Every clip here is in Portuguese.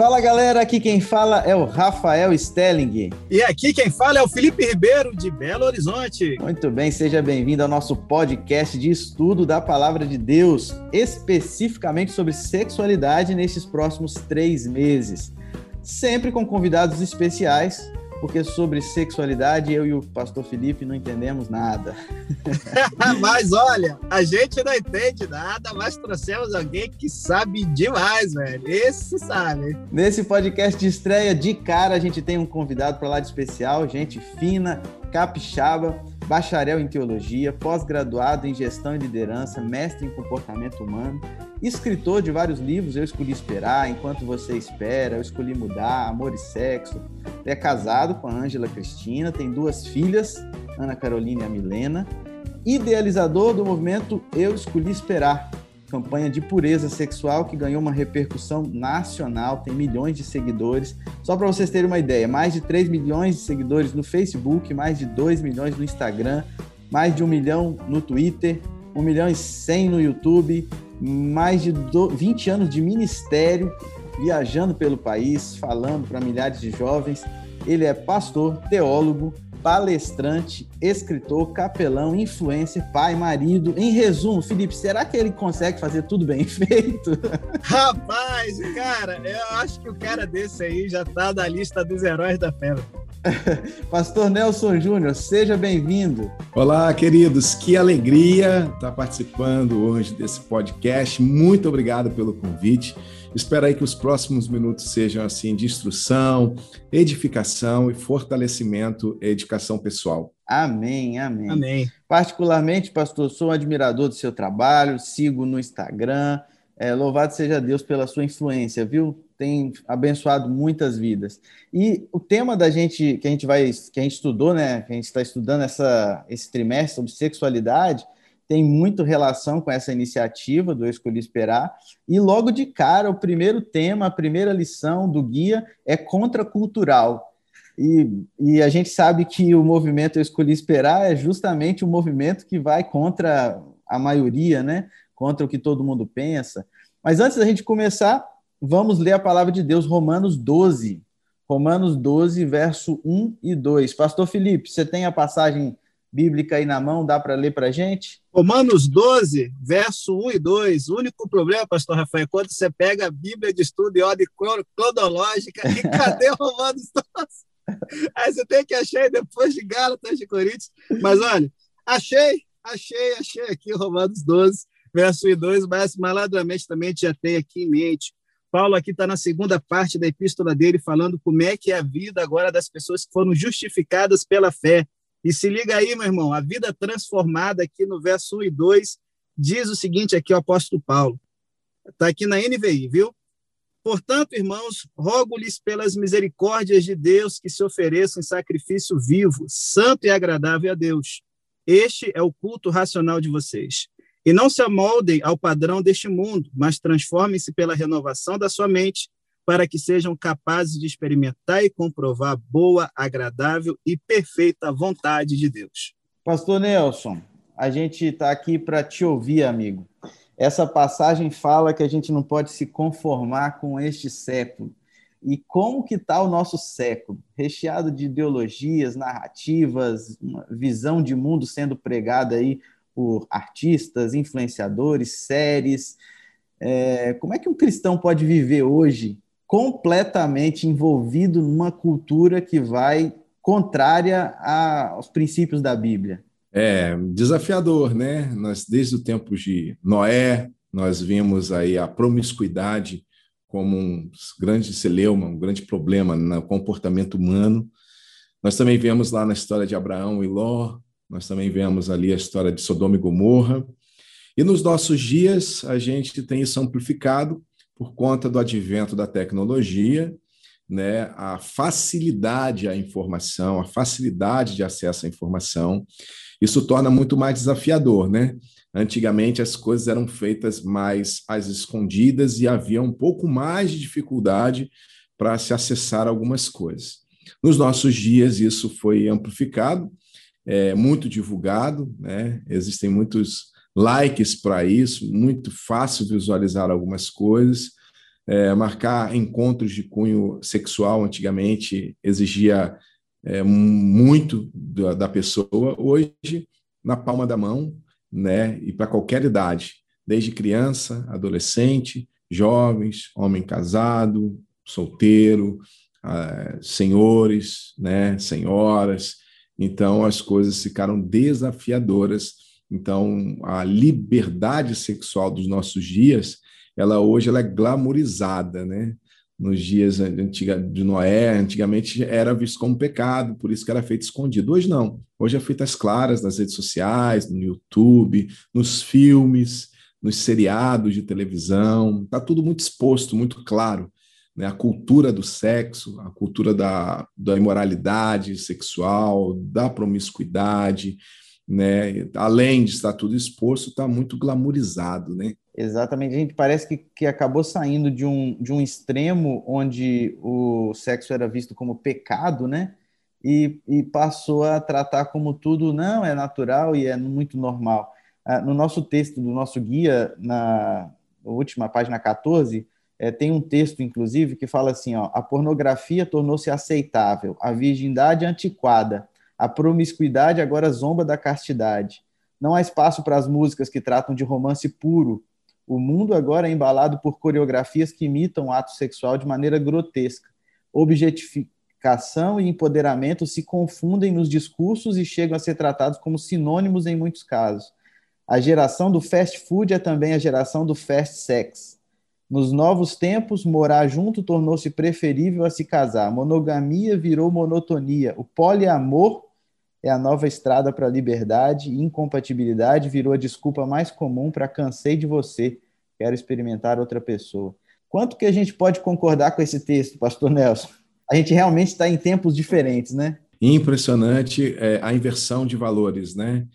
Fala galera, aqui quem fala é o Rafael Stelling. E aqui quem fala é o Felipe Ribeiro, de Belo Horizonte. Muito bem, seja bem-vindo ao nosso podcast de estudo da Palavra de Deus, especificamente sobre sexualidade nesses próximos três meses. Sempre com convidados especiais porque sobre sexualidade eu e o pastor Felipe não entendemos nada. mas olha, a gente não entende nada, mas trouxemos alguém que sabe demais, velho. Esse sabe. Nesse podcast de estreia, de cara, a gente tem um convidado para lá de especial, gente fina, capixaba, bacharel em teologia, pós-graduado em gestão e liderança, mestre em comportamento humano escritor de vários livros, Eu Escolhi Esperar, Enquanto Você Espera, Eu Escolhi Mudar, Amor e Sexo. É casado com a Ângela Cristina, tem duas filhas, Ana Carolina e a Milena. Idealizador do movimento Eu Escolhi Esperar, campanha de pureza sexual que ganhou uma repercussão nacional, tem milhões de seguidores. Só para vocês terem uma ideia, mais de 3 milhões de seguidores no Facebook, mais de 2 milhões no Instagram, mais de um milhão no Twitter, 1 milhão e 100 no YouTube, mais de 20 anos de ministério, viajando pelo país, falando para milhares de jovens. Ele é pastor, teólogo, palestrante, escritor, capelão, influencer, pai, marido. Em resumo, Felipe, será que ele consegue fazer tudo bem feito? Rapaz, cara, eu acho que o cara desse aí já tá na lista dos heróis da fé. Pastor Nelson Júnior, seja bem-vindo. Olá, queridos, que alegria estar participando hoje desse podcast. Muito obrigado pelo convite. Espero aí que os próximos minutos sejam assim de instrução, edificação e fortalecimento e educação pessoal. Amém, amém. Amém. Particularmente, pastor, sou um admirador do seu trabalho, sigo no Instagram. É, louvado seja Deus pela sua influência, viu? tem abençoado muitas vidas. E o tema da gente que a gente vai que a gente estudou, né, que a gente está estudando essa esse trimestre sobre sexualidade, tem muito relação com essa iniciativa do Escolhi Esperar. E logo de cara, o primeiro tema, a primeira lição do guia é contracultural. E, e a gente sabe que o movimento Eu Escolhi Esperar é justamente o movimento que vai contra a maioria, né? Contra o que todo mundo pensa. Mas antes da gente começar, vamos ler a palavra de Deus, Romanos 12. Romanos 12, verso 1 e 2. Pastor Felipe, você tem a passagem bíblica aí na mão, dá para ler para a gente? Romanos 12, verso 1 e 2. O único problema, pastor Rafael, é quando você pega a Bíblia de estudo e ordem cronológica, e cadê Romanos 12? Aí você tem que achar depois de Gálatas de Coríntios. Mas olha, achei, achei, achei aqui Romanos 12, verso 1 e 2, mas malandramente também já tem aqui em mente Paulo aqui está na segunda parte da epístola dele, falando como é que é a vida agora das pessoas que foram justificadas pela fé. E se liga aí, meu irmão, a vida transformada aqui no verso 1 e 2 diz o seguinte aqui o apóstolo Paulo. Está aqui na NVI, viu? Portanto, irmãos, rogo-lhes pelas misericórdias de Deus que se ofereçam em sacrifício vivo, santo e agradável a Deus. Este é o culto racional de vocês. E não se amoldem ao padrão deste mundo, mas transformem-se pela renovação da sua mente, para que sejam capazes de experimentar e comprovar a boa, agradável e perfeita vontade de Deus. Pastor Nelson, a gente está aqui para te ouvir, amigo. Essa passagem fala que a gente não pode se conformar com este século. E como que está o nosso século? Recheado de ideologias, narrativas, uma visão de mundo sendo pregada aí por artistas, influenciadores, séries. É, como é que um cristão pode viver hoje completamente envolvido numa cultura que vai contrária aos princípios da Bíblia? É desafiador, né? Nós desde o tempo de Noé, nós vimos aí a promiscuidade como um grande celeuma, um grande problema no comportamento humano. Nós também vemos lá na história de Abraão e Ló, nós também vemos ali a história de Sodoma e Gomorra. E nos nossos dias, a gente tem isso amplificado por conta do advento da tecnologia, né, a facilidade à informação, a facilidade de acesso à informação. Isso torna muito mais desafiador, né? Antigamente as coisas eram feitas mais às escondidas e havia um pouco mais de dificuldade para se acessar algumas coisas. Nos nossos dias isso foi amplificado é muito divulgado, né? existem muitos likes para isso, muito fácil visualizar algumas coisas. É, marcar encontros de cunho sexual antigamente exigia é, muito da, da, pessoa. Hoje, na palma da mão, né? E para qualquer idade, desde criança, adolescente, jovens, homem casado, solteiro, uh, senhores, né? Senhoras. Então, as coisas ficaram desafiadoras. Então, a liberdade sexual dos nossos dias, ela hoje ela é glamorizada, né? nos dias antiga, de Noé, antigamente era visto como pecado, por isso que era feito escondido. Hoje não. Hoje é feito às claras nas redes sociais, no YouTube, nos filmes, nos seriados de televisão. Está tudo muito exposto, muito claro. Né? A cultura do sexo, a cultura da, da imoralidade sexual, da promiscuidade, né? além de estar tudo exposto, está muito glamorizado. Né? Exatamente, a gente parece que, que acabou saindo de um, de um extremo onde o sexo era visto como pecado, né? E, e passou a tratar como tudo não é natural e é muito normal. Ah, no nosso texto do nosso guia, na última página 14, é, tem um texto, inclusive, que fala assim: ó, a pornografia tornou-se aceitável, a virgindade antiquada, a promiscuidade agora zomba da castidade. Não há espaço para as músicas que tratam de romance puro, o mundo agora é embalado por coreografias que imitam o ato sexual de maneira grotesca. Objetificação e empoderamento se confundem nos discursos e chegam a ser tratados como sinônimos em muitos casos. A geração do fast food é também a geração do fast sex. Nos novos tempos, morar junto tornou-se preferível a se casar. Monogamia virou monotonia. O poliamor é a nova estrada para a liberdade e incompatibilidade virou a desculpa mais comum para cansei de você, quero experimentar outra pessoa. Quanto que a gente pode concordar com esse texto, pastor Nelson? A gente realmente está em tempos diferentes, né? Impressionante é, a inversão de valores, né?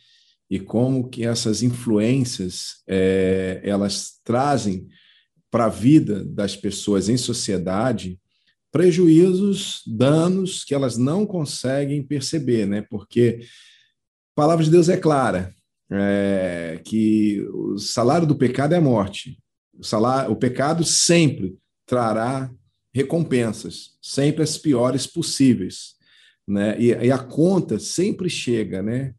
E como que essas influências é, elas trazem para a vida das pessoas em sociedade prejuízos, danos que elas não conseguem perceber, né? Porque a palavra de Deus é clara, é, que o salário do pecado é a morte. O, salário, o pecado sempre trará recompensas, sempre as piores possíveis, né? E, e a conta sempre chega, né?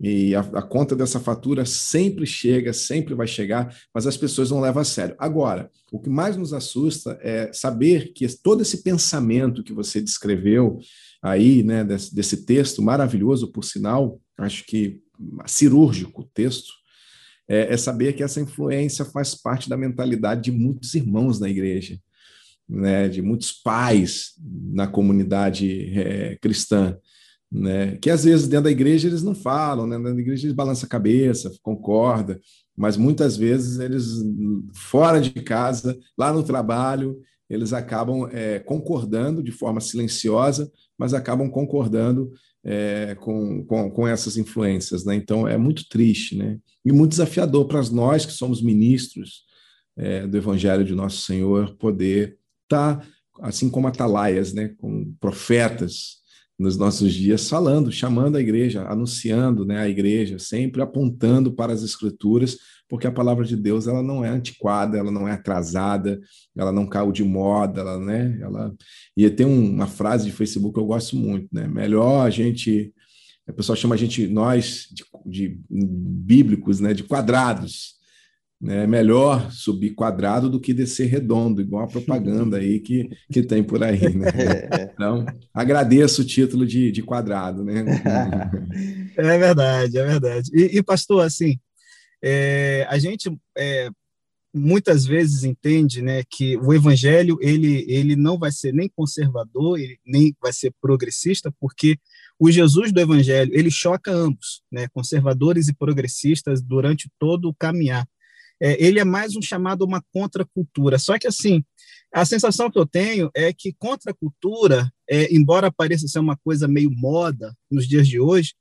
E a, a, conta dessa fatura sempre chega, sempre vai chegar, mas as pessoas não levam a sério. Agora, o que mais nos assusta é saber que todo esse pensamento que você descreveu aí, né, desse, desse texto maravilhoso, por sinal, acho que cirúrgico texto, é, é saber que essa influência faz parte da mentalidade de muitos irmãos na igreja, né, de muitos pais na comunidade é, cristã né? Que às vezes dentro da igreja eles não falam, né? Dentro da igreja eles balançam a cabeça, concorda, mas muitas vezes eles fora de casa, lá no trabalho, eles acabam é, concordando de forma silenciosa, mas acabam concordando é, com, com, com, essas influências, né? Então é muito triste, né? E muito desafiador para nós que somos ministros é, do Evangelho de Nosso Senhor poder estar, tá, assim como atalaias, né? Com profetas nos nossos dias falando, chamando a igreja, anunciando né, a igreja, sempre apontando para as escrituras, porque a palavra de Deus ela não é antiquada, ela não é atrasada, ela não caiu de moda, ela, né, ela... E tem uma frase de Facebook que eu gosto muito, né? Melhor a gente... O pessoal chama a gente, nós, de, de bíblicos, né, de quadrados, é melhor subir quadrado do que descer redondo, igual a propaganda aí que, que tem por aí. Né? É. Então, agradeço o título de, de quadrado. Né? É verdade, é verdade. E, e pastor, assim, é, a gente é, muitas vezes entende né, que o evangelho ele, ele não vai ser nem conservador, ele nem vai ser progressista, porque o Jesus do evangelho ele choca ambos, né, conservadores e progressistas, durante todo o caminhar é, ele é mais um chamado uma contracultura. Só que, assim, a sensação que eu tenho é que contracultura, é, embora pareça ser uma coisa meio moda nos dias de hoje,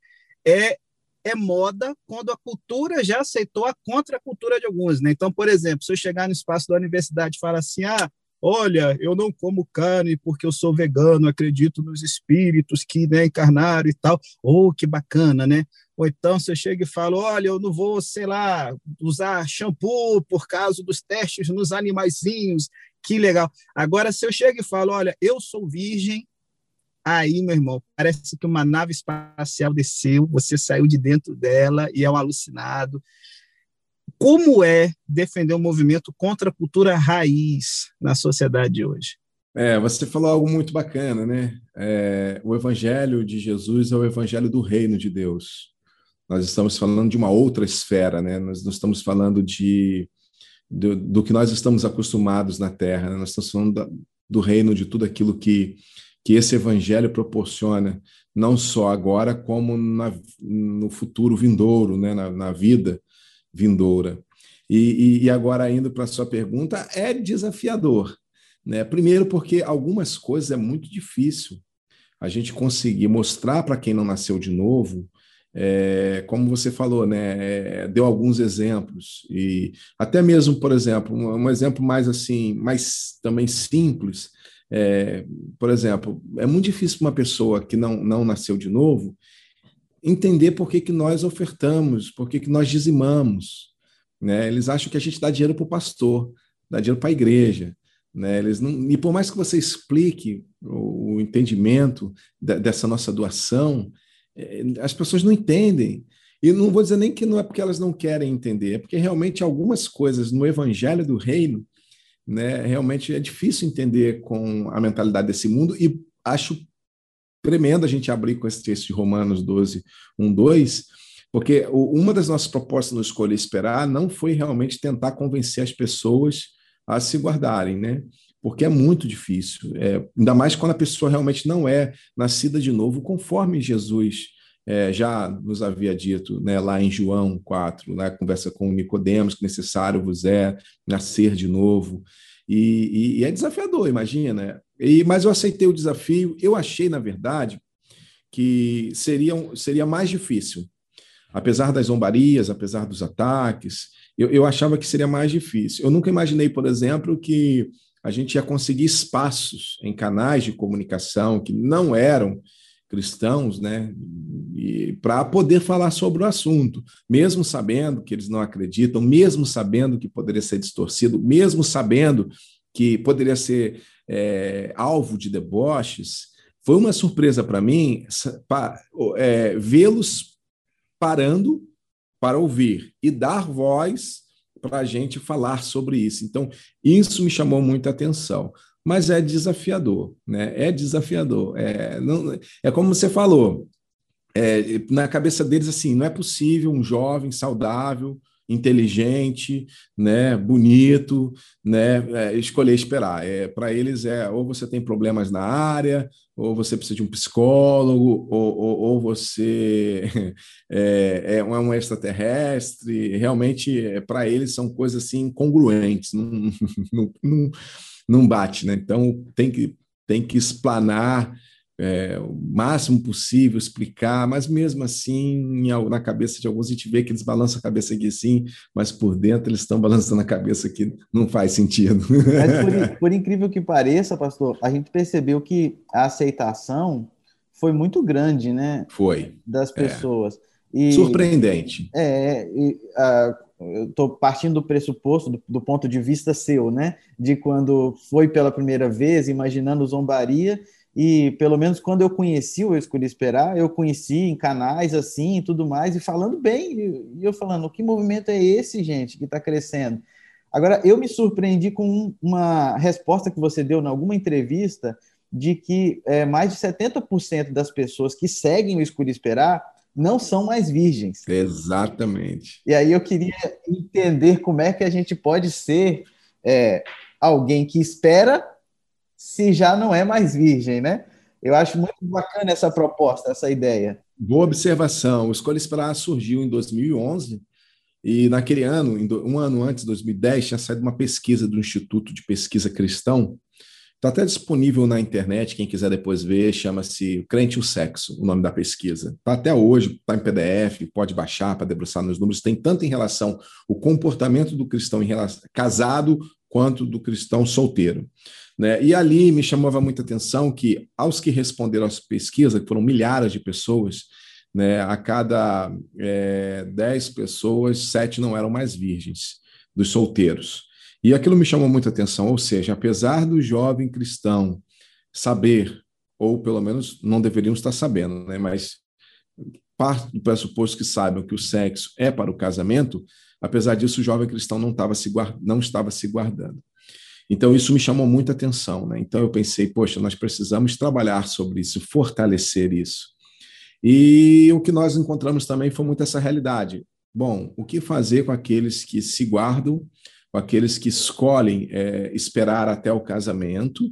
é, é moda quando a cultura já aceitou a contracultura de alguns. Né? Então, por exemplo, se eu chegar no espaço da universidade e falar assim, ah, olha, eu não como carne porque eu sou vegano, acredito nos espíritos que né, encarnaram e tal. Oh, que bacana, né? Ou então você chega e fala: olha, eu não vou, sei lá, usar shampoo por causa dos testes nos animaizinhos. Que legal. Agora, se eu chego e falo, olha, eu sou virgem, aí, meu irmão, parece que uma nave espacial desceu, você saiu de dentro dela e é um alucinado. Como é defender um movimento contra a cultura raiz na sociedade hoje? É, você falou algo muito bacana, né? É, o evangelho de Jesus é o evangelho do reino de Deus. Nós estamos falando de uma outra esfera, né? Nós não estamos falando de do, do que nós estamos acostumados na Terra. Né? Nós estamos falando da, do reino, de tudo aquilo que, que esse evangelho proporciona, não só agora, como na, no futuro vindouro, né? na, na vida vindoura. E, e, e agora, indo para a sua pergunta, é desafiador. Né? Primeiro, porque algumas coisas é muito difícil a gente conseguir mostrar para quem não nasceu de novo é, como você falou, né, é, deu alguns exemplos e até mesmo, por exemplo, um, um exemplo mais assim, mais também simples. É, por exemplo, é muito difícil uma pessoa que não, não nasceu de novo entender por que, que nós ofertamos, por que, que nós dizimamos. Né? Eles acham que a gente dá dinheiro para o pastor, dá dinheiro para a igreja. Né? Eles não, e por mais que você explique o, o entendimento da, dessa nossa doação, é, as pessoas não entendem. E não vou dizer nem que não é porque elas não querem entender, é porque realmente algumas coisas no evangelho do reino, né, realmente é difícil entender com a mentalidade desse mundo e acho tremendo a gente abrir com esse texto de Romanos 12, 1, 2, porque uma das nossas propostas no Escolha Esperar não foi realmente tentar convencer as pessoas a se guardarem, né? porque é muito difícil, é, ainda mais quando a pessoa realmente não é nascida de novo, conforme Jesus é, já nos havia dito né, lá em João 4, na né, conversa com Nicodemos, que necessário vos é nascer de novo. E, e, e é desafiador, imagina. E, mas eu aceitei o desafio, eu achei, na verdade, que seria, seria mais difícil. Apesar das zombarias, apesar dos ataques, eu, eu achava que seria mais difícil. Eu nunca imaginei, por exemplo, que a gente ia conseguir espaços em canais de comunicação que não eram cristãos, né, para poder falar sobre o assunto, mesmo sabendo que eles não acreditam, mesmo sabendo que poderia ser distorcido, mesmo sabendo que poderia ser é, alvo de deboches, foi uma surpresa para mim é, vê-los parando para ouvir e dar voz para a gente falar sobre isso. Então, isso me chamou muita atenção. Mas é desafiador, né? É desafiador. É, não, é como você falou, é, na cabeça deles, assim, não é possível um jovem saudável inteligente, né, bonito, né, é, escolher esperar. É, Para eles é ou você tem problemas na área, ou você precisa de um psicólogo, ou, ou, ou você é, é, um extraterrestre. Realmente, é, para eles são coisas assim incongruentes, não, não, não, não bate, né? Então tem que tem que explanar é, o máximo possível, explicar, mas mesmo assim, na cabeça de alguns, a gente vê que eles balançam a cabeça aqui sim, mas por dentro eles estão balançando a cabeça que não faz sentido. Mas por, por, incrível que pareça, pastor, a gente percebeu que a aceitação foi muito grande, né? Foi. Das é. pessoas. É. E, Surpreendente. É, e, a, eu estou partindo do pressuposto, do, do ponto de vista seu, né? De quando foi pela primeira vez, imaginando zombaria, e pelo menos quando eu conheci o Eu Escolhi Esperar, eu conheci em canais assim e tudo mais, e falando bem, e eu falando, que movimento é esse, gente, que está crescendo? Agora, eu me surpreendi com uma resposta que você deu em alguma entrevista de que é, mais de 70% das pessoas que seguem o Escolhi Esperar não são mais virgens. Exatamente. E aí eu queria entender como é que a gente pode ser é, alguém que espera se já não é mais virgem, né? Eu acho muito bacana essa proposta, essa ideia. Boa observação. O Escolha Esperar surgiu em 2011 e naquele ano, um ano antes, 2010, tinha saído uma pesquisa do Instituto de Pesquisa Cristão. Está até disponível na internet, quem quiser depois ver, chama-se Crente o Sexo, o nome da pesquisa. Está até hoje, está em PDF, pode baixar para debruçar nos números. Tem tanto em relação ao comportamento do cristão em relação, casado quanto do cristão solteiro. Né? E ali me chamava muita atenção que, aos que responderam às pesquisas, que foram milhares de pessoas, né, a cada é, dez pessoas, sete não eram mais virgens, dos solteiros. E aquilo me chamou muita atenção, ou seja, apesar do jovem cristão saber, ou pelo menos não deveriam estar sabendo, né, mas parte do pressuposto que saibam que o sexo é para o casamento, apesar disso o jovem cristão não estava se, guard... não estava se guardando. Então, isso me chamou muita atenção. Né? Então, eu pensei, poxa, nós precisamos trabalhar sobre isso, fortalecer isso. E o que nós encontramos também foi muito essa realidade. Bom, o que fazer com aqueles que se guardam, com aqueles que escolhem é, esperar até o casamento?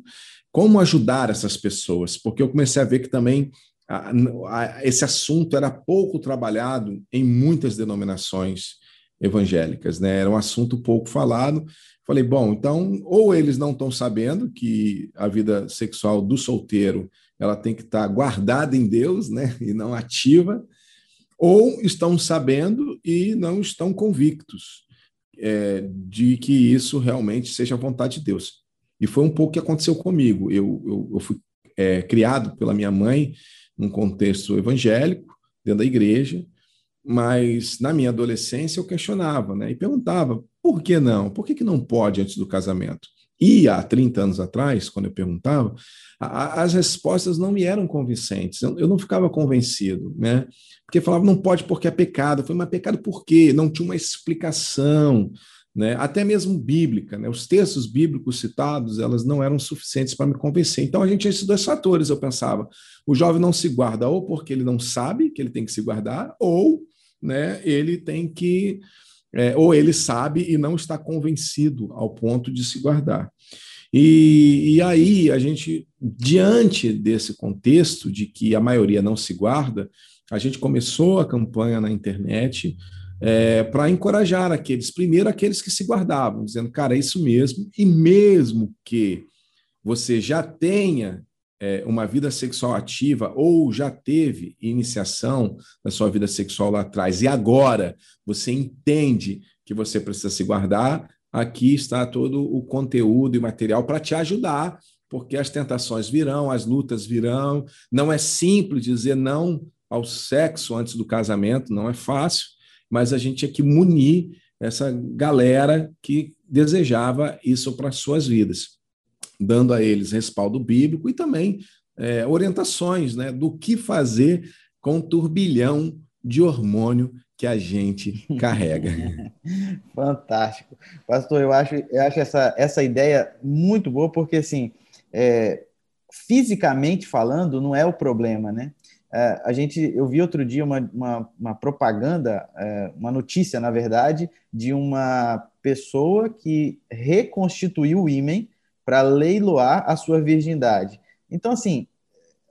Como ajudar essas pessoas? Porque eu comecei a ver que também a, a, esse assunto era pouco trabalhado em muitas denominações evangélicas, né? Era um assunto pouco falado Falei, bom, então, ou eles não estão sabendo que a vida sexual do solteiro ela tem que estar guardada em Deus, né, e não ativa, ou estão sabendo e não estão convictos é, de que isso realmente seja a vontade de Deus. E foi um pouco que aconteceu comigo. Eu, eu, eu fui é, criado pela minha mãe num contexto evangélico, dentro da igreja, mas na minha adolescência eu questionava, né? E perguntava, por que não? Por que, que não pode antes do casamento? E há 30 anos atrás, quando eu perguntava, a, as respostas não me eram convincentes, eu, eu, não ficava convencido, né? Porque falava, não pode porque é pecado. Falei, mas pecado por quê? Não tinha uma explicação, né? até mesmo bíblica. Né? Os textos bíblicos citados, elas não eram suficientes para me convencer. Então, a gente tinha esses dois fatores, eu pensava. O jovem não se guarda ou porque ele não sabe que ele tem que se guardar, ou né, ele tem que, é, ou ele sabe e não está convencido ao ponto de se guardar. E, e aí, a gente, diante desse contexto de que a maioria não se guarda, a gente começou a campanha na internet é, para encorajar aqueles, primeiro aqueles que se guardavam, dizendo, cara, é isso mesmo, e mesmo que você já tenha é, uma vida sexual ativa ou já teve iniciação na sua vida sexual lá atrás e agora você entende que você precisa se guardar, aqui está todo o conteúdo e material para te ajudar, porque as tentações virão, as lutas virão. Não é simples dizer não ao sexo antes do casamento, não é fácil, mas a gente tinha que munir essa galera que desejava isso para suas vidas dando a eles respaldo bíblico e também é, orientações né, do que fazer com o turbilhão de hormônio que a gente carrega. Fantástico. Pastor, eu acho, eu acho essa, essa ideia muito boa, porque assim, é, fisicamente falando, não é o problema, né? É, a gente, eu vi outro dia uma, uma, uma propaganda, é, uma notícia, na verdade, de uma pessoa que reconstituiu o ímen para leiloar a sua virgindade. Então, assim,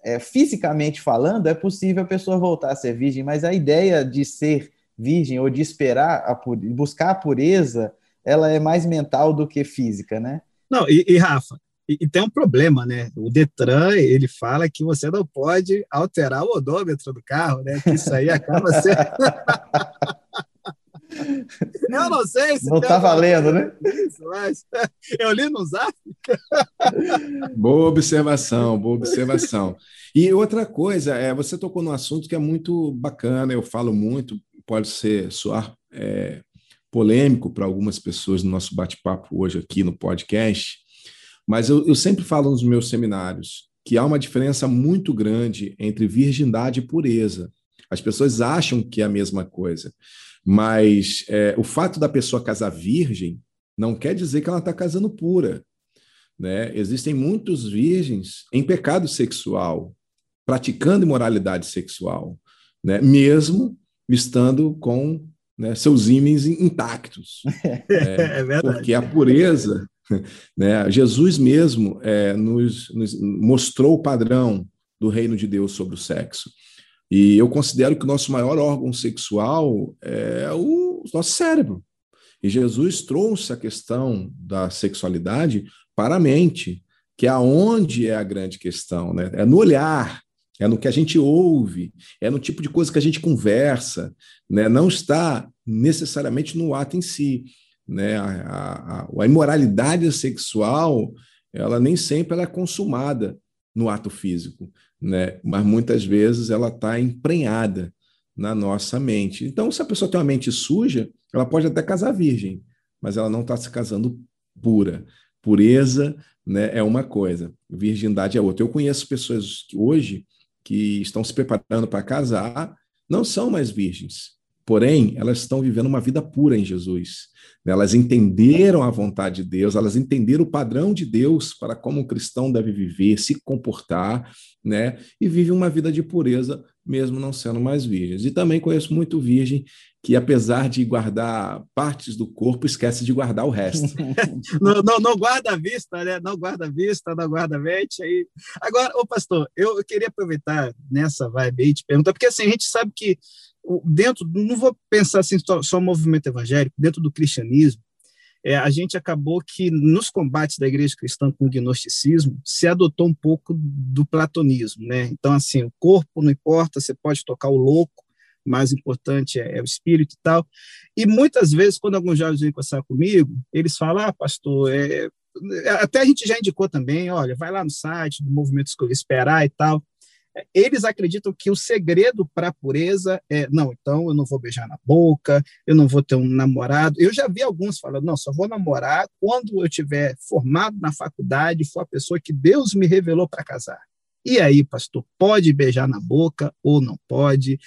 é, fisicamente falando, é possível a pessoa voltar a ser virgem, mas a ideia de ser virgem ou de esperar, a buscar a pureza, ela é mais mental do que física, né? Não, e, e Rafa, e, e, tem um problema, né? O Detran, ele fala que você não pode alterar o odômetro do carro, né? Que isso aí acaba sendo... Eu não sei se. Não está valendo, né? Isso, mas eu li no zap. Boa observação, boa observação. E outra coisa, é, você tocou num assunto que é muito bacana, eu falo muito, pode ser soar é, polêmico para algumas pessoas no nosso bate-papo hoje aqui no podcast, mas eu, eu sempre falo nos meus seminários que há uma diferença muito grande entre virgindade e pureza. As pessoas acham que é a mesma coisa. Mas é, o fato da pessoa casar virgem não quer dizer que ela está casando pura. Né? Existem muitos virgens em pecado sexual, praticando imoralidade sexual, né? mesmo estando com né, seus ímens intactos. É, é. Porque a pureza, né, Jesus mesmo é, nos, nos mostrou o padrão do reino de Deus sobre o sexo. E eu considero que o nosso maior órgão sexual é o nosso cérebro. E Jesus trouxe a questão da sexualidade para a mente, que é aonde é a grande questão, né? É no olhar, é no que a gente ouve, é no tipo de coisa que a gente conversa, né? Não está necessariamente no ato em si, né? A, a, a imoralidade sexual, ela nem sempre ela é consumada no ato físico né? mas muitas vezes ela está emprenhada na nossa mente. Então, se a pessoa tem uma mente suja, ela pode até casar virgem, mas ela não está se casando pura. Pureza né, é uma coisa, virgindade é outra. Eu conheço pessoas hoje que estão se preparando para casar, não são mais virgens, porém, elas estão vivendo uma vida pura em Jesus. Elas entenderam a vontade de Deus, elas entenderam o padrão de Deus para como um cristão deve viver, se comportar, né? E vive uma vida de pureza, mesmo não sendo mais virgens. E também conheço muito virgem que, apesar de guardar partes do corpo, esquece de guardar o resto. não, não, não, guarda a vista, né? Não guarda a vista, não guarda a mente. Aí... Agora, ô pastor, eu, eu queria aproveitar nessa vibe aí te perguntar, porque assim, a gente sabe que dentro, não vou pensar assim só, só movimento evangélico, dentro do cristianismo, é, a gente acabou que nos combates da igreja cristã com o gnosticismo se adotou um pouco do platonismo, né? Então assim, o corpo não importa, você pode tocar o louco, mais importante é, é, o espírito e tal. E muitas vezes, quando alguns jovens vêm conversar comigo, eles falam, ah, pastor, é... até a gente já indicou também, olha, vai lá no site do Movimento Escolher Esperar e tal eles acreditam que o segredo para a pureza é, não, então eu não vou beijar na boca, eu não vou ter um namorado. Eu já vi alguns falando, não, só vou namorar quando eu tiver formado na faculdade, for a pessoa que Deus me revelou para casar. E aí, pastor, pode beijar na boca ou não pode?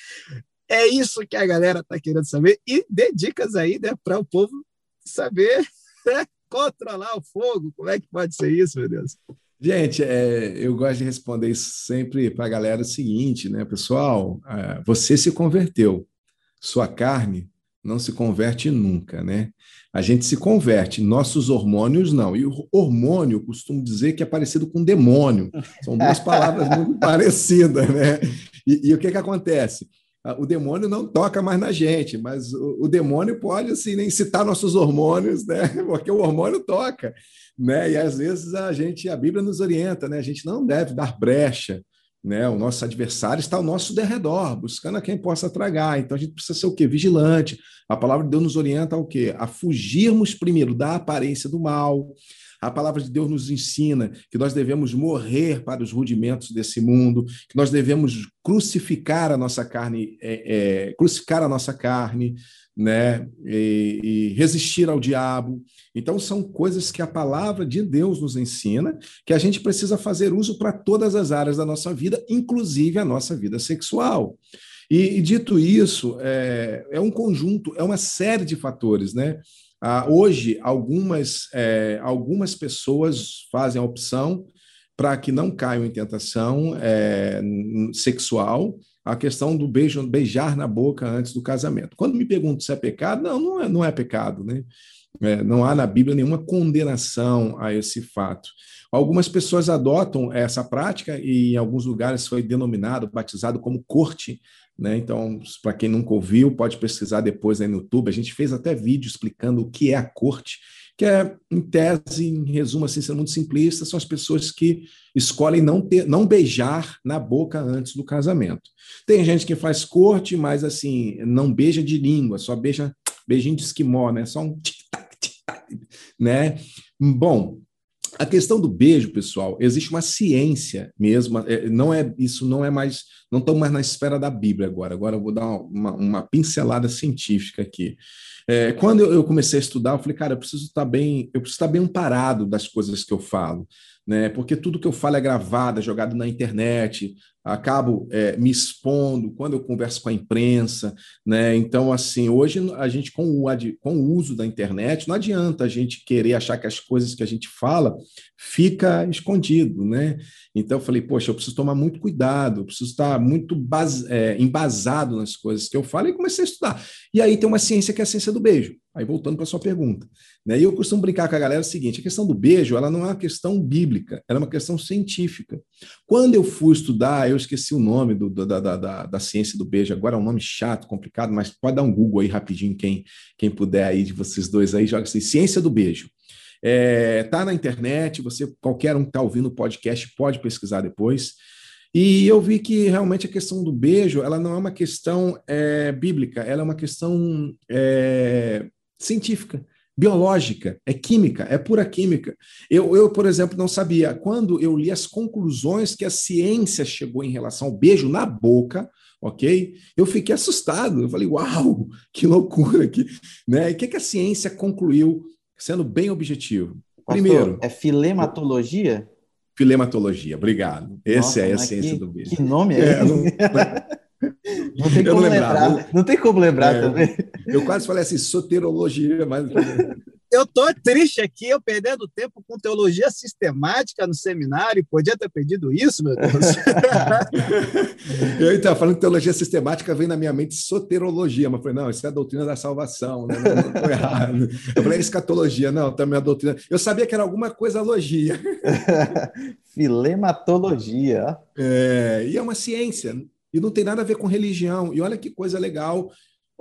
É isso que a galera está querendo saber. E dê dicas aí né, para o povo saber né, controlar o fogo. Como é que pode ser isso, meu Deus? Gente, é, eu gosto de responder sempre para a galera o seguinte, né, pessoal? É, você se converteu, sua carne não se converte nunca, né? A gente se converte, nossos hormônios não. E o hormônio, costumo dizer que é parecido com demônio. São duas palavras muito parecidas, né? E, e o que, que acontece? O demônio não toca mais na gente, mas o, o demônio pode assim nem citar nossos hormônios, né? Porque o hormônio toca né? E às vezes a gente, a Bíblia nos orienta, né? A gente não deve dar brecha, né? O nosso adversário está ao nosso derredor, buscando a quem possa tragar. Então a gente precisa ser o quê? Vigilante. A palavra de Deus nos orienta ao quê? A fugirmos primeiro da aparência do mal. A palavra de Deus nos ensina que nós devemos morrer para os rudimentos desse mundo, que nós devemos crucificar a nossa carne, é, é, crucificar a nossa carne, né? E, e, resistir ao diabo. Então, são coisas que a palavra de Deus nos ensina, que a gente precisa fazer uso para todas as áreas da nossa vida, inclusive a nossa vida sexual. E, e dito isso, é, é, um conjunto, é uma série de fatores, né? Ah, hoje, algumas, é, algumas pessoas fazem a opção para que não caiam em tentação é, sexual, a questão do beijo, beijar na boca antes do casamento. Quando me perguntam se é pecado, não, não é, não é pecado, né? É, não há na Bíblia nenhuma condenação a esse fato. Algumas pessoas adotam essa prática e em alguns lugares foi denominado, batizado como corte. Né? Então, para quem nunca ouviu, pode pesquisar depois aí no YouTube. A gente fez até vídeo explicando o que é a corte que é, em tese, em resumo, assim, sendo muito simplista, são as pessoas que escolhem não, ter, não beijar na boca antes do casamento. Tem gente que faz corte, mas assim, não beija de língua, só beija beijinho de esquimó, né? Só um tic-tac, tic-tac, né? Bom, a questão do beijo, pessoal, existe uma ciência mesmo, é, não é isso não é mais, não estamos mais na esfera da Bíblia agora. Agora eu vou dar uma, uma pincelada científica aqui. É, quando eu, comecei a estudar, eu falei, cara, eu preciso estar bem, eu preciso estar bem amparado das coisas que eu falo, né? Porque tudo que eu falo é gravado, é jogado na internet, acabo é, me expondo quando eu converso com a imprensa, né? Então, assim, hoje a gente, com o, com o uso da internet, não adianta a gente querer achar que as coisas que a gente fala fica escondido, né? Então, eu falei, poxa, eu preciso tomar muito cuidado, eu preciso estar muito base, é, embasado nas coisas que eu falo, e comecei a estudar. E aí tem uma ciência que é a ciência do beijo. Aí, voltando para a sua pergunta. Né? E eu costumo brincar com a galera o seguinte: a questão do beijo ela não é uma questão bíblica, ela é uma questão científica. Quando eu fui estudar, eu esqueci o nome do, da, da, da, da, ciência do beijo, agora é um nome chato, complicado, mas pode dar um Google aí rapidinho, quem, quem puder aí de vocês dois aí, joga assim, ciência do beijo. É, tá na internet, você qualquer um que está ouvindo o podcast pode pesquisar depois. E eu vi que realmente a questão do beijo, ela não é uma questão é, bíblica, ela é uma questão é, científica biológica, é química, é pura química. Eu, eu, por exemplo, não sabia. Quando eu li as conclusões que a ciência chegou em relação ao beijo na boca, ok? Eu fiquei assustado. Eu falei, uau, que loucura! Que, né? E o que, que a ciência concluiu sendo bem objetivo. Pastor, Primeiro. É filematologia? Filematologia, obrigado. Essa é a essência que, do beijo. Que nome é, é não, não, tem como lembrar. Não, não, tem como lembrar é, também. Eu quase falei assim, soterologia, mas. eu tô triste aqui, eu perdendo tempo com teologia sistemática no seminário, podia ter pedido isso, meu Deus. eu estava falando que teologia sistemática, vem na minha mente soterologia, mas falei, não, isso é a doutrina da salvação, né? não, não, não errado. Eu falei, escatologia, não, também a doutrina. Eu sabia que era alguma coisa logia. Filematologia. É, e é uma ciência, e não tem nada a ver com religião. E olha que coisa legal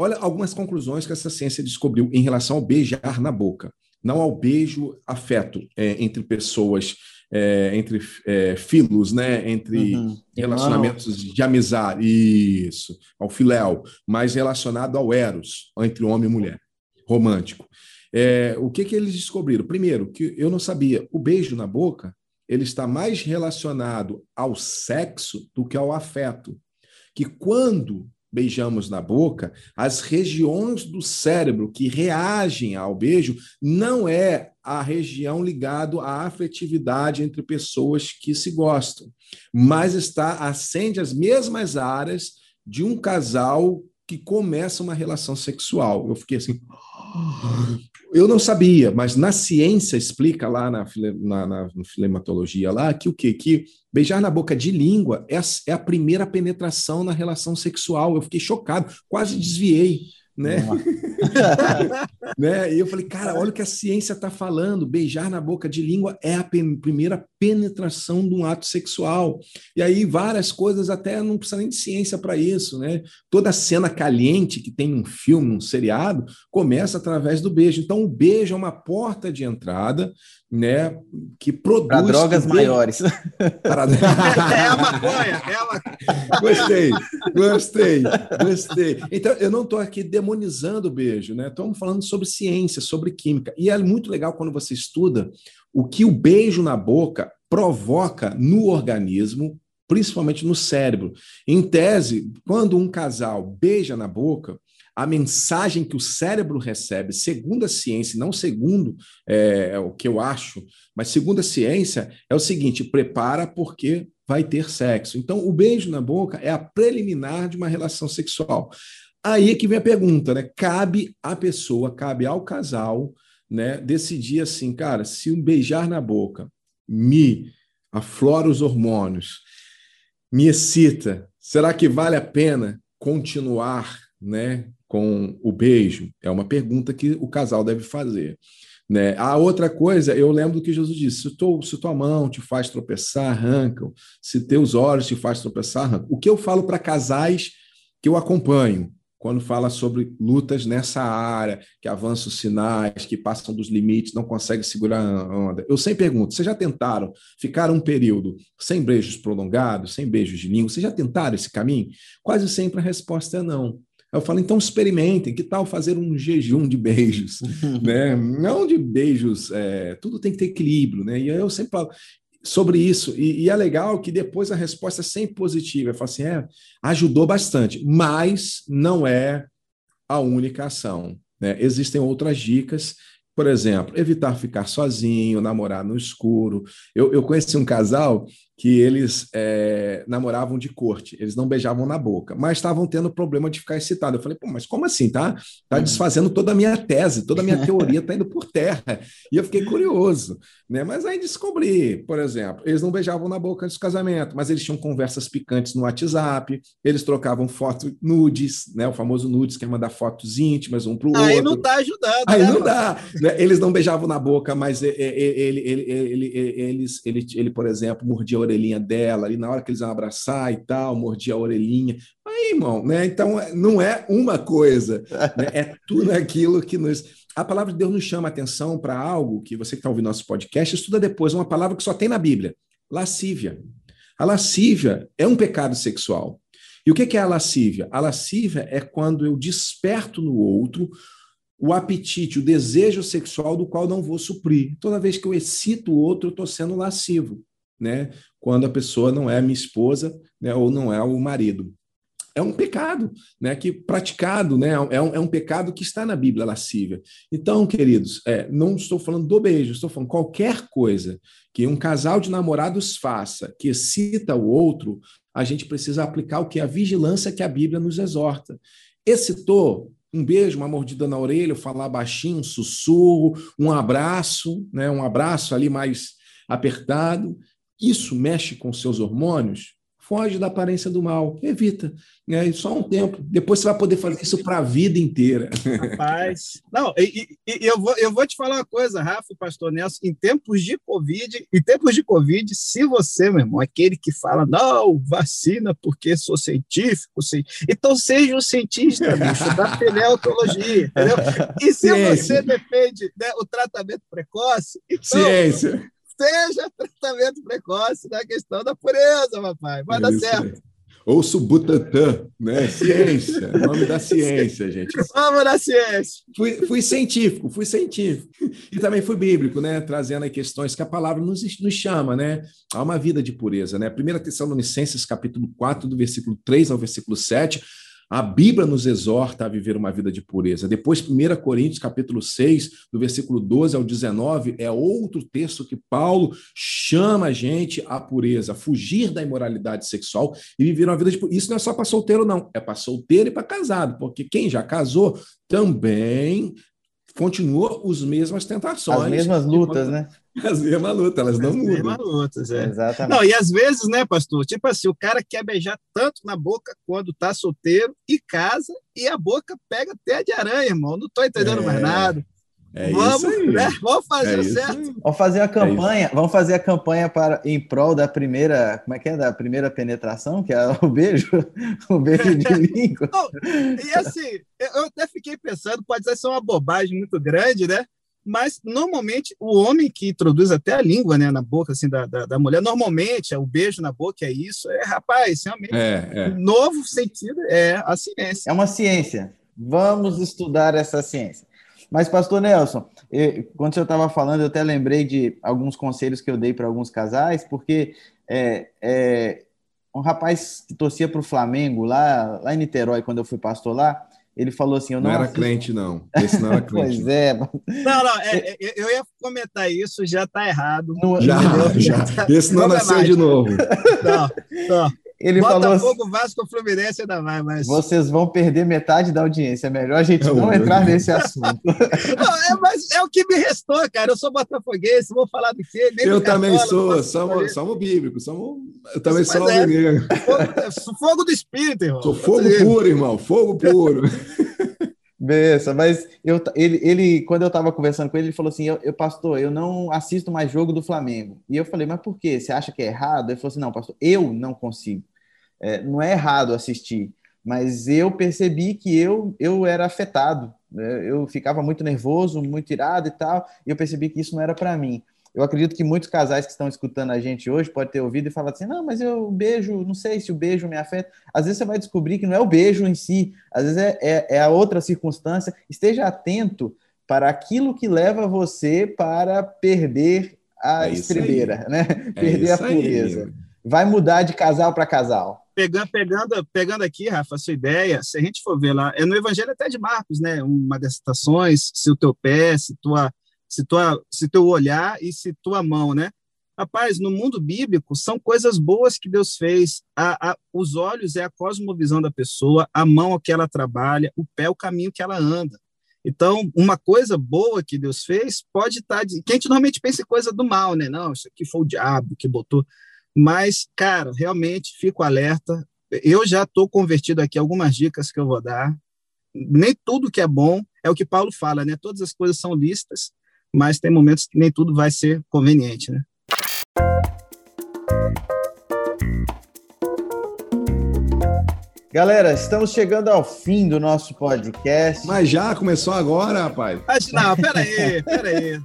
Olha algumas conclusões que essa ciência descobriu em relação ao beijar na boca, não ao beijo afeto é, entre pessoas, é, entre é, filos, né? entre uhum. relacionamentos de amizade, isso, ao filéu, mas relacionado ao eros, entre homem e mulher, romântico. É, o que, que eles descobriram? Primeiro, que eu não sabia, o beijo na boca ele está mais relacionado ao sexo do que ao afeto. Que quando beijamos na boca, as regiões do cérebro que reagem ao beijo não é a região ligada à afetividade entre pessoas que se gostam, mas está acende as mesmas áreas de um casal que começa uma relação sexual. Eu fiquei assim, eu não sabia, mas na ciência explica lá na, na, na filematologia lá que o quê? Que beijar na boca de língua é a, é a primeira penetração na relação sexual. Eu fiquei chocado, quase desviei né? né? E eu falei, cara, olha o que a ciência está falando. Beijar na boca de língua é a primeira penetração de um ato sexual. E aí várias coisas até não precisa nem de ciência para isso, né? Toda cena caliente que tem um filme, um seriado, começa através do beijo. Então o beijo é uma porta de entrada né, que produz... Para drogas que maiores. Para... é a maconha, é a maconha. Gostei, gostei, gostei. Então, eu não estou aqui demonizando o beijo, né? Estamos falando sobre ciência, sobre química. E é muito legal quando você estuda o que o beijo na boca provoca no organismo, principalmente no cérebro. Em tese, quando um casal beija na boca, a mensagem que o cérebro recebe, segundo a ciência, não segundo é, é, o que eu acho, mas segundo a ciência, é o seguinte: prepara porque vai ter sexo. Então, o beijo na boca é a preliminar de uma relação sexual. Aí é que vem a pergunta, né? Cabe à pessoa, cabe ao casal, né, decidir assim, cara, se um beijar na boca me aflora os hormônios, me excita, será que vale a pena continuar, né, com o beijo? É uma pergunta que o casal deve fazer. Né? A outra coisa, eu lembro que Jesus disse: se, tu, se tua mão te faz tropeçar, arranca. Se teus olhos te faz tropeçar, arranca. O que eu falo para casais que eu acompanho, quando fala sobre lutas nessa área, que avançam sinais, que passam dos limites, não conseguem segurar a onda. Eu sempre pergunto: vocês já tentaram ficar um período sem beijos prolongados, sem beijos de língua? Vocês já tentaram esse caminho? Quase sempre a resposta é não. Eu falo, então experimentem, que tal fazer um jejum de beijos, né? Não de beijos, é, tudo tem que ter equilíbrio, né? E eu sempre falo sobre isso, e, e é legal que depois a resposta é sempre positiva. Eu falo assim, é, ajudou bastante, mas não é a única ação. Né? Existem outras dicas por exemplo, evitar ficar sozinho, namorar no escuro. Eu, eu conheci um casal que eles é, namoravam de corte, eles não beijavam na boca, mas estavam tendo problema de ficar excitado. Eu falei, pô, mas como assim, tá? Tá uhum. desfazendo toda a minha tese, toda a minha teoria tá indo por terra. E eu fiquei curioso, né? Mas aí descobri, por exemplo, eles não beijavam na boca antes do casamento, mas eles tinham conversas picantes no WhatsApp, eles trocavam fotos nudes, né? O famoso nudes, que é mandar fotos íntimas um pro aí outro. Aí não tá ajudando. Aí né, não dá. Né? Eles não beijavam na boca, mas ele, ele, ele, ele, eles, ele, ele, por exemplo, mordia orelhinha dela, e na hora que eles iam abraçar e tal, mordia a orelhinha. Aí, irmão, né? Então não é uma coisa, né? é tudo aquilo que nos. A palavra de Deus nos chama atenção para algo que você que está ouvindo nosso podcast, estuda depois, uma palavra que só tem na Bíblia: lascívia. A lascívia é um pecado sexual. E o que é a lascívia? A lascívia é quando eu desperto no outro o apetite, o desejo sexual do qual não vou suprir. Toda vez que eu excito o outro, eu estou sendo lascivo né? Quando a pessoa não é minha esposa, né? Ou não é o marido. é um pecado, né? Que praticado, né? É um, é um pecado que está na Bíblia, lascívia. Então, queridos, é, não estou falando do beijo, estou falando qualquer coisa que um casal de namorados faça que excita o outro, a gente precisa aplicar o que a vigilância que a Bíblia nos exorta. Excitou, um beijo, uma mordida na orelha, falar baixinho, um sussurro, um abraço, né? Um abraço ali mais apertado. Isso mexe com seus hormônios? foge da aparência do mal, evita. Né? Só um tempo. Depois você vai poder fazer isso para a vida inteira. Rapaz, não, e, e, eu, vou, eu vou te falar uma coisa, Rafa e Pastor Nelson, em tempos de Covid, em tempos de Covid, se você, meu irmão, aquele que fala, não, vacina porque sou científico, sim. então seja um cientista, bicho, da pneumologia, entendeu? E se Ciência. você defende né, o tratamento precoce, então, Ciência seja tratamento precoce na questão da pureza, papai. Vai dar certo. Ouço Butantan, né? Ciência, nome da ciência, gente. Vamos na ciência. Fui, fui, científico, fui científico. E também fui bíblico, né? Trazendo aí questões que a palavra nos, nos chama, né? A uma vida de pureza, né? 1 Tessalonicenses, capítulo 4, do versículo 3 ao versículo 7, a Bíblia nos exorta a viver uma vida de pureza. Depois, 1 Coríntios, capítulo 6, do versículo 12 ao 19, é outro texto que Paulo chama a gente à pureza, fugir da imoralidade sexual e viver uma vida de pureza. Isso não é só para solteiro, não. É para solteiro e para casado, porque quem já casou também continua as mesmas tentações. As mesmas lutas, né? As mesmas lutas, elas não as mudam. As mesmas lutas, é. Exatamente. Não, e às vezes, né, pastor? Tipo assim, o cara quer beijar tanto na boca quando tá solteiro e casa, e a boca pega até de aranha, irmão. Não tô entendendo é. mais nada. É vamos, né? vamos fazer é certo. Vamos fazer a é campanha, é vamos fazer a campanha para em prol da primeira, como é que é, da primeira penetração, que é o beijo, o beijo de língua. e assim, eu até fiquei pensando, pode ser uma bobagem muito grande, né? Mas normalmente o homem que introduz até a língua, né, na boca assim da, da, da mulher, normalmente é o beijo na boca é isso, é rapaz, realmente. É, é. Novo sentido é a ciência. É uma ciência. Vamos estudar essa ciência. Mas, pastor Nelson, quando você estava falando, eu até lembrei de alguns conselhos que eu dei para alguns casais, porque é, é, um rapaz que torcia para o Flamengo lá, lá em Niterói, quando eu fui pastor lá, ele falou assim: eu não, não era assisto... crente, não. Esse não era crente. pois é. Não, não, é, é, eu ia comentar isso, já está errado. Já, já. Esse não, não nasceu de novo. Não, não. Ele Botafogo, falou assim, Vasco, Fluminense ainda vai, mas... Vocês vão perder metade da audiência. É melhor a gente não entrar nesse assunto. não, é, mas é o que me restou, cara. Eu sou botafoguense, vou falar do quê? Nem eu também sou, somos, somos bíblicos. Somos, eu também mas sou é, fogo, fogo do espírito, irmão. Sou fogo puro, irmão. Fogo puro. Beleza, mas eu, ele, ele, quando eu estava conversando com ele, ele falou assim: eu, eu, pastor, eu não assisto mais jogo do Flamengo. E eu falei, mas por quê? Você acha que é errado? Ele falou assim: não, pastor, eu não consigo. É, não é errado assistir, mas eu percebi que eu, eu era afetado. Né? Eu ficava muito nervoso, muito irado e tal, e eu percebi que isso não era para mim. Eu acredito que muitos casais que estão escutando a gente hoje podem ter ouvido e falar assim: não, mas eu beijo, não sei se o beijo me afeta. Às vezes você vai descobrir que não é o beijo em si, às vezes é, é, é a outra circunstância. Esteja atento para aquilo que leva você para perder a é estribeira, né? É perder a pureza. Aí. Vai mudar de casal para casal. Pegando, pegando, pegando aqui, Rafa, a sua ideia, se a gente for ver lá, é no Evangelho até de Marcos, né? Uma das citações, se o teu pé, se tua se tua, se teu olhar e se tua mão, né? Rapaz, no mundo bíblico, são coisas boas que Deus fez. A, a, os olhos é a cosmovisão da pessoa, a mão é que ela trabalha, o pé é o caminho que ela anda. Então, uma coisa boa que Deus fez pode estar. Tá de, que a gente normalmente pensa em coisa do mal, né? Não, isso aqui foi o diabo que botou. Mas, cara, realmente fico alerta. Eu já estou convertido aqui, algumas dicas que eu vou dar. Nem tudo que é bom é o que Paulo fala, né? Todas as coisas são listas, mas tem momentos que nem tudo vai ser conveniente, né? Galera, estamos chegando ao fim do nosso podcast. Mas já começou agora, rapaz. Mas não, peraí, peraí.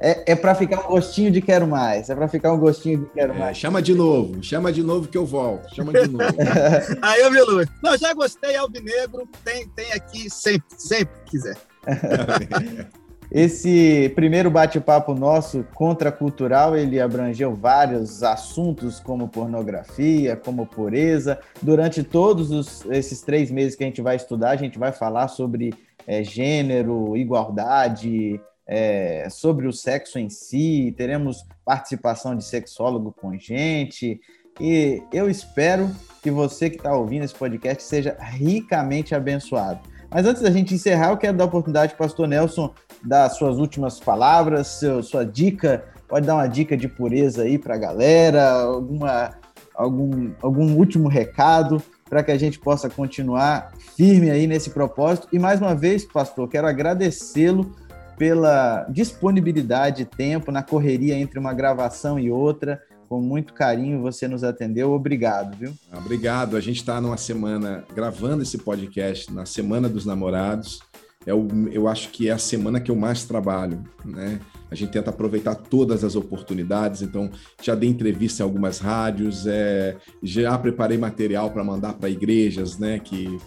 É, é para ficar um gostinho de quero mais. É para ficar um gostinho de quero é, mais. Chama de novo, chama de novo que eu volto. Chama de novo. Aí eu luz. Não, já gostei, Alvinegro. Tem, tem aqui sempre, sempre que quiser. Esse primeiro bate-papo nosso contracultural, ele abrangeu vários assuntos como pornografia, como pureza. Durante todos os, esses três meses que a gente vai estudar, a gente vai falar sobre é, gênero, igualdade, é, sobre o sexo em si, teremos participação de sexólogo com gente. E eu espero que você que está ouvindo esse podcast seja ricamente abençoado. Mas antes da gente encerrar, eu quero dar a oportunidade para o pastor Nelson dar suas últimas palavras, seu, sua dica. Pode dar uma dica de pureza aí para a galera, alguma, algum, algum último recado para que a gente possa continuar firme aí nesse propósito. E mais uma vez, pastor, quero agradecê-lo pela disponibilidade de tempo na correria entre uma gravação e outra. Com muito carinho você nos atendeu. Obrigado, viu? Obrigado. A gente está numa semana gravando esse podcast na Semana dos Namorados. É o, eu acho que é a semana que eu mais trabalho, né? A gente tenta aproveitar todas as oportunidades, então já dei entrevista em algumas rádios, é, já preparei material para mandar para igrejas, né? Que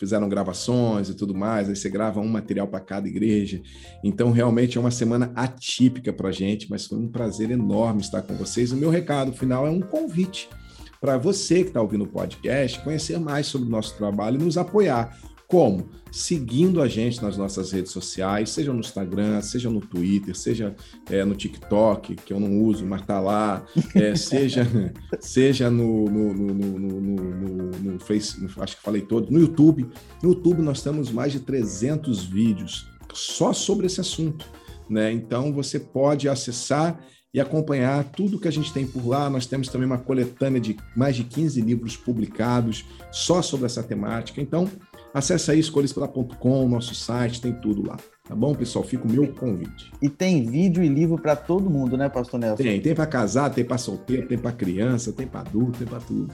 fizeram gravações e tudo mais, aí você grava um material para cada igreja. Então, realmente é uma semana atípica para a gente, mas foi um prazer enorme estar com vocês. O meu recado final é um convite para você que está ouvindo o podcast conhecer mais sobre o nosso trabalho e nos apoiar. Como? Seguindo a gente nas nossas redes sociais, seja no Instagram, seja no Twitter, seja é, no TikTok, que eu não uso, mas tá lá, é, seja, seja no, no, no, no, no Face, acho que falei todo, no YouTube. No YouTube nós temos mais de 300 vídeos só sobre esse assunto. Né? Então você pode acessar e acompanhar tudo que a gente tem por lá. Nós temos também uma coletânea de mais de 15 livros publicados só sobre essa temática. Então, Acesse aí escolhaescola.com, nosso site, tem tudo lá. Tá bom, pessoal? Fica o meu convite. E tem vídeo e livro para todo mundo, né, pastor Nelson? Tem, tem para casar, tem para solteiro, tem para criança, tem para adulto, tem para tudo.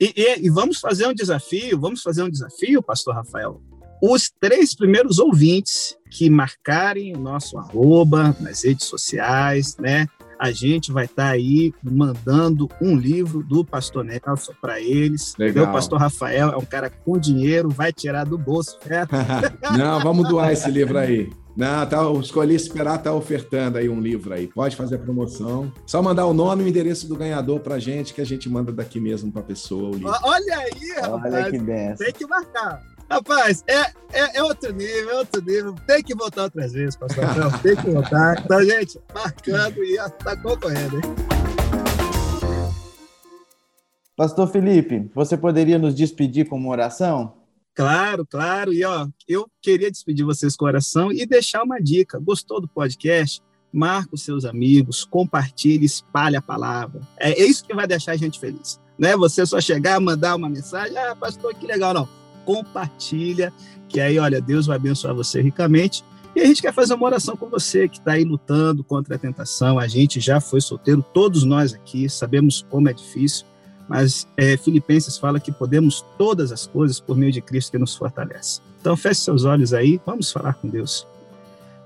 E, e, e, vamos fazer um desafio, vamos fazer um desafio, pastor Rafael. Os três primeiros ouvintes que marcarem o nosso arroba nas redes sociais, né? A gente vai estar tá aí mandando um livro do pastor Nelson para eles. Legal. O pastor Rafael é um cara com dinheiro, vai tirar do bolso, certo? Não, vamos doar esse livro aí. Não, tá, escolhi esperar, tá ofertando aí um livro aí. Pode fazer a promoção. Só mandar o nome e o endereço do ganhador pra gente, que a gente manda daqui mesmo pra pessoa o livro. Olha aí, rapaz. Olha que benção. Tem que marcar. Rapaz, é, é, é, outro nível, é outro nível. Tem que voltar outras vezes, pastor. Não, tem que voltar. Então, gente, marcando e está concorrendo, hein? Pastor Felipe, você poderia nos despedir com uma oração? Claro, claro. E ó, eu queria despedir vocês com oração e deixar uma dica. Gostou do podcast? Marca os seus amigos, compartilhe, espalhe a palavra. É isso que vai deixar a gente feliz. Não é você só chegar, mandar uma mensagem, ah, pastor, que legal, não compartilha, que aí, olha, Deus vai abençoar você ricamente. E a gente quer fazer uma oração com você que está aí lutando contra a tentação. A gente já foi solteiro, todos nós aqui sabemos como é difícil, mas é, Filipenses fala que podemos todas as coisas por meio de Cristo que nos fortalece. Então, feche seus olhos aí, vamos falar com Deus.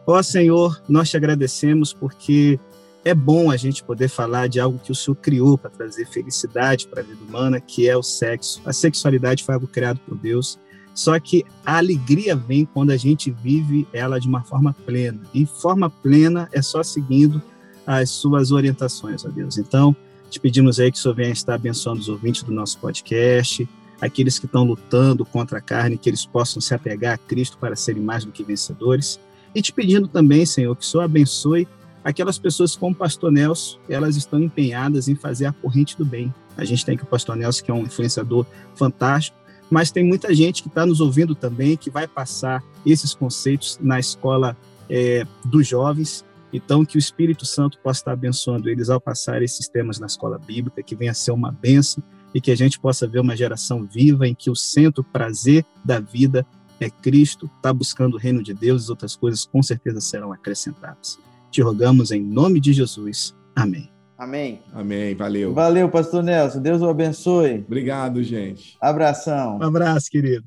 Ó Senhor, nós te agradecemos porque é bom a gente poder falar de algo que o Senhor criou para trazer felicidade para a vida humana, que é o sexo. A sexualidade foi algo criado por Deus, só que a alegria vem quando a gente vive ela de uma forma plena. E forma plena é só seguindo as suas orientações, ó Deus. Então, te pedimos aí que o Senhor venha estar abençoando os ouvintes do nosso podcast, aqueles que estão lutando contra a carne, que eles possam se apegar a Cristo para serem mais do que vencedores. E te pedindo também, Senhor, que o Senhor abençoe aquelas pessoas como o pastor Nelson, elas estão empenhadas em fazer a corrente do bem. A gente tem que o pastor Nelson, que é um influenciador fantástico, mas tem muita gente que está nos ouvindo também, que vai passar esses conceitos na escola é, dos jovens. Então, que o Espírito Santo possa estar abençoando eles ao passar esses temas na escola bíblica, que venha a ser uma benção e que a gente possa ver uma geração viva em que o centro prazer da vida é Cristo, está buscando o reino de Deus e outras coisas com certeza serão acrescentadas. Te rogamos em nome de Jesus. Amém. Amém. Amém. Valeu. Valeu, pastor Nelson. Deus o abençoe. Obrigado, gente. Abração. Um abraço, querido.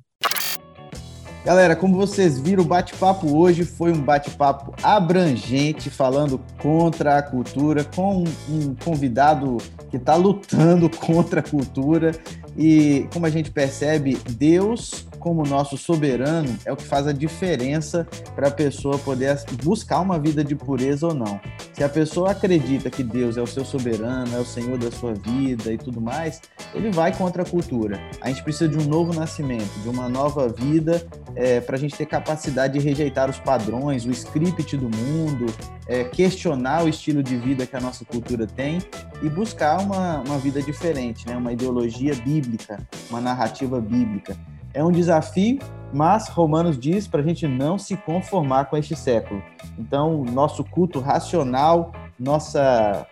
Galera, como vocês viram, o bate-papo hoje foi um bate-papo abrangente, falando contra a cultura, com um convidado que está lutando contra a cultura. E como a gente percebe, Deus como nosso soberano é o que faz a diferença para a pessoa poder buscar uma vida de pureza ou não. Se a pessoa acredita que Deus é o seu soberano, é o Senhor da sua vida e tudo mais, ele vai contra a cultura. A gente precisa de um novo nascimento, de uma nova vida, é, para a gente ter capacidade de rejeitar os padrões, o script do mundo, é, questionar o estilo de vida que a nossa cultura tem e buscar uma, uma vida diferente, né? uma ideologia bíblica, uma narrativa bíblica. É um desafio, mas Romanos diz para a gente não se conformar com este século. Então, nosso culto racional, nossa,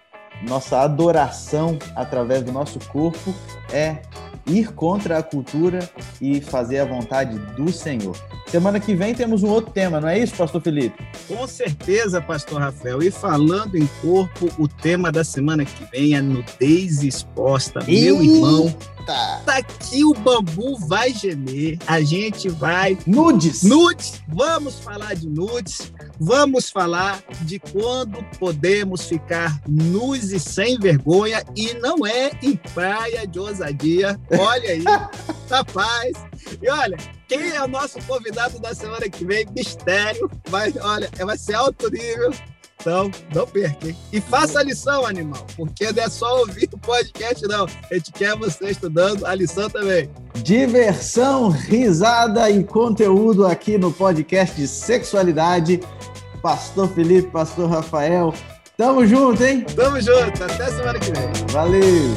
nossa adoração através do nosso corpo é ir contra a cultura e fazer a vontade do Senhor. Semana que vem temos um outro tema, não é isso, Pastor Felipe? Com certeza, Pastor Rafael. E falando em corpo, o tema da semana que vem é nudez exposta. Eita. Meu irmão, tá aqui o bambu vai gemer. A gente vai. Nudes! Nudes! Vamos falar de nudes. Vamos falar de quando podemos ficar nus e sem vergonha. E não é em praia de ousadia. Olha aí, rapaz. E olha, quem é o nosso convidado da semana que vem? Mistério. Mas, olha, vai ser alto nível. Então, não perca, hein? E faça a lição, animal, porque não é só ouvir o podcast, não. A gente quer você estudando a lição também. Diversão, risada e conteúdo aqui no podcast de sexualidade. Pastor Felipe, Pastor Rafael. Tamo junto, hein? Tamo junto. Até semana que vem. Valeu.